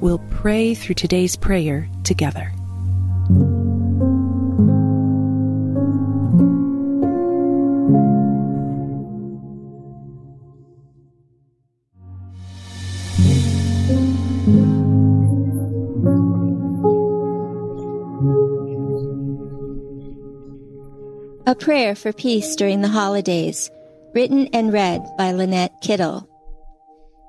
we'll pray through today's prayer together. A Prayer for Peace During the Holidays, written and read by Lynette Kittle.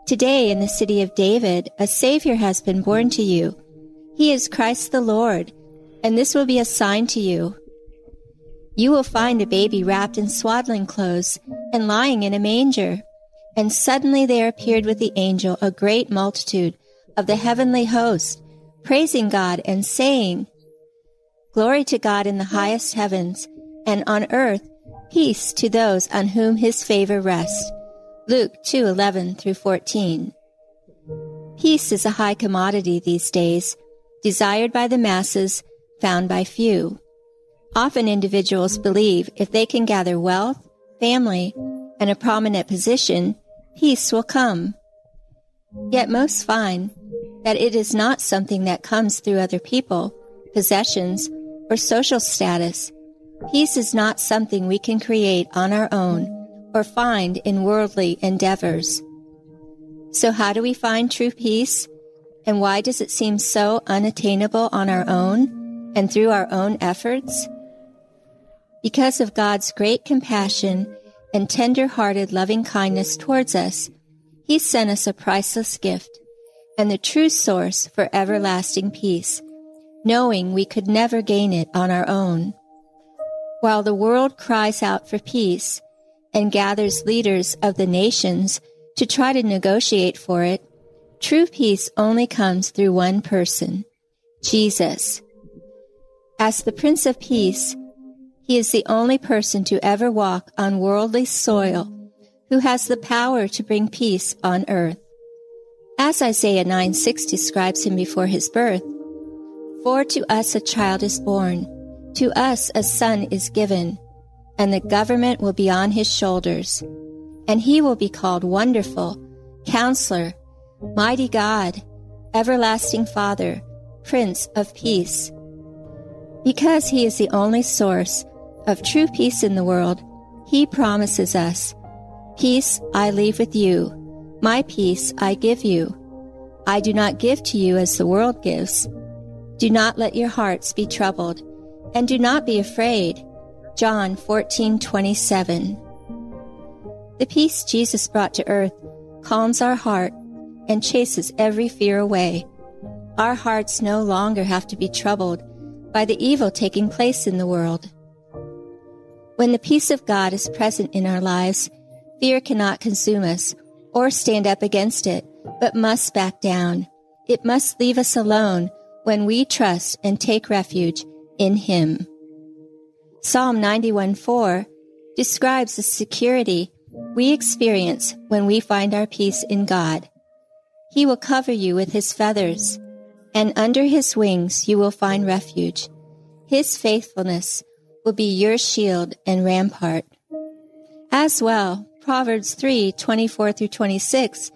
Today in the city of David, a Savior has been born to you. He is Christ the Lord, and this will be a sign to you. You will find a baby wrapped in swaddling clothes and lying in a manger. And suddenly there appeared with the angel a great multitude of the heavenly host, praising God and saying, Glory to God in the highest heavens and on earth peace to those on whom his favor rests. Luke 2:11 through 14. Peace is a high commodity these days, desired by the masses, found by few. Often individuals believe if they can gather wealth, family, and a prominent position, peace will come. Yet most find that it is not something that comes through other people, possessions, or social status Peace is not something we can create on our own or find in worldly endeavors. So how do we find true peace? And why does it seem so unattainable on our own and through our own efforts? Because of God's great compassion and tender-hearted loving kindness towards us, He sent us a priceless gift and the true source for everlasting peace, knowing we could never gain it on our own. While the world cries out for peace and gathers leaders of the nations to try to negotiate for it, true peace only comes through one person, Jesus. As the Prince of Peace, he is the only person to ever walk on worldly soil who has the power to bring peace on earth. As Isaiah 9 6 describes him before his birth, For to us a child is born to us a son is given, and the government will be on his shoulders. And he will be called Wonderful, Counselor, Mighty God, Everlasting Father, Prince of Peace. Because he is the only source of true peace in the world, he promises us, Peace I leave with you, my peace I give you. I do not give to you as the world gives. Do not let your hearts be troubled and do not be afraid. John 14:27. The peace Jesus brought to earth calms our heart and chases every fear away. Our hearts no longer have to be troubled by the evil taking place in the world. When the peace of God is present in our lives, fear cannot consume us or stand up against it, but must back down. It must leave us alone when we trust and take refuge in Him. Psalm 91 4 describes the security we experience when we find our peace in God. He will cover you with His feathers, and under His wings you will find refuge. His faithfulness will be your shield and rampart. As well, Proverbs 3 24 through 26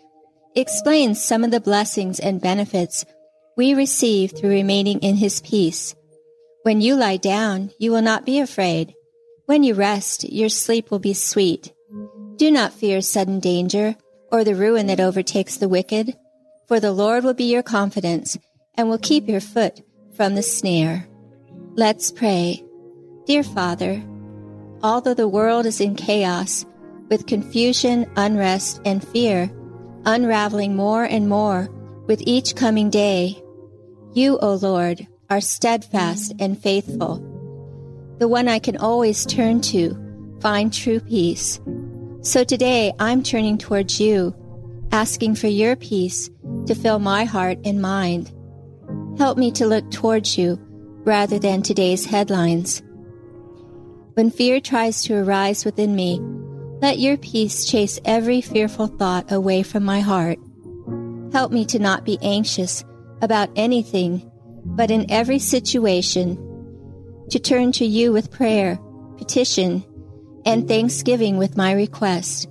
explains some of the blessings and benefits we receive through remaining in His peace. When you lie down, you will not be afraid. When you rest, your sleep will be sweet. Do not fear sudden danger or the ruin that overtakes the wicked, for the Lord will be your confidence and will keep your foot from the snare. Let's pray. Dear Father, although the world is in chaos, with confusion, unrest, and fear, unraveling more and more with each coming day, you, O Lord, are steadfast and faithful, the one I can always turn to, find true peace. So today I'm turning towards you, asking for your peace to fill my heart and mind. Help me to look towards you rather than today's headlines. When fear tries to arise within me, let your peace chase every fearful thought away from my heart. Help me to not be anxious about anything, but in every situation, to turn to you with prayer, petition, and thanksgiving with my request,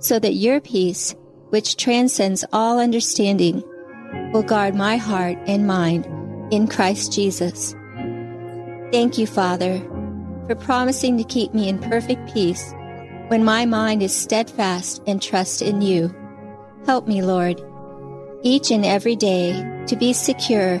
so that your peace, which transcends all understanding, will guard my heart and mind in Christ Jesus. Thank you, Father, for promising to keep me in perfect peace when my mind is steadfast and trust in you. Help me, Lord, each and every day to be secure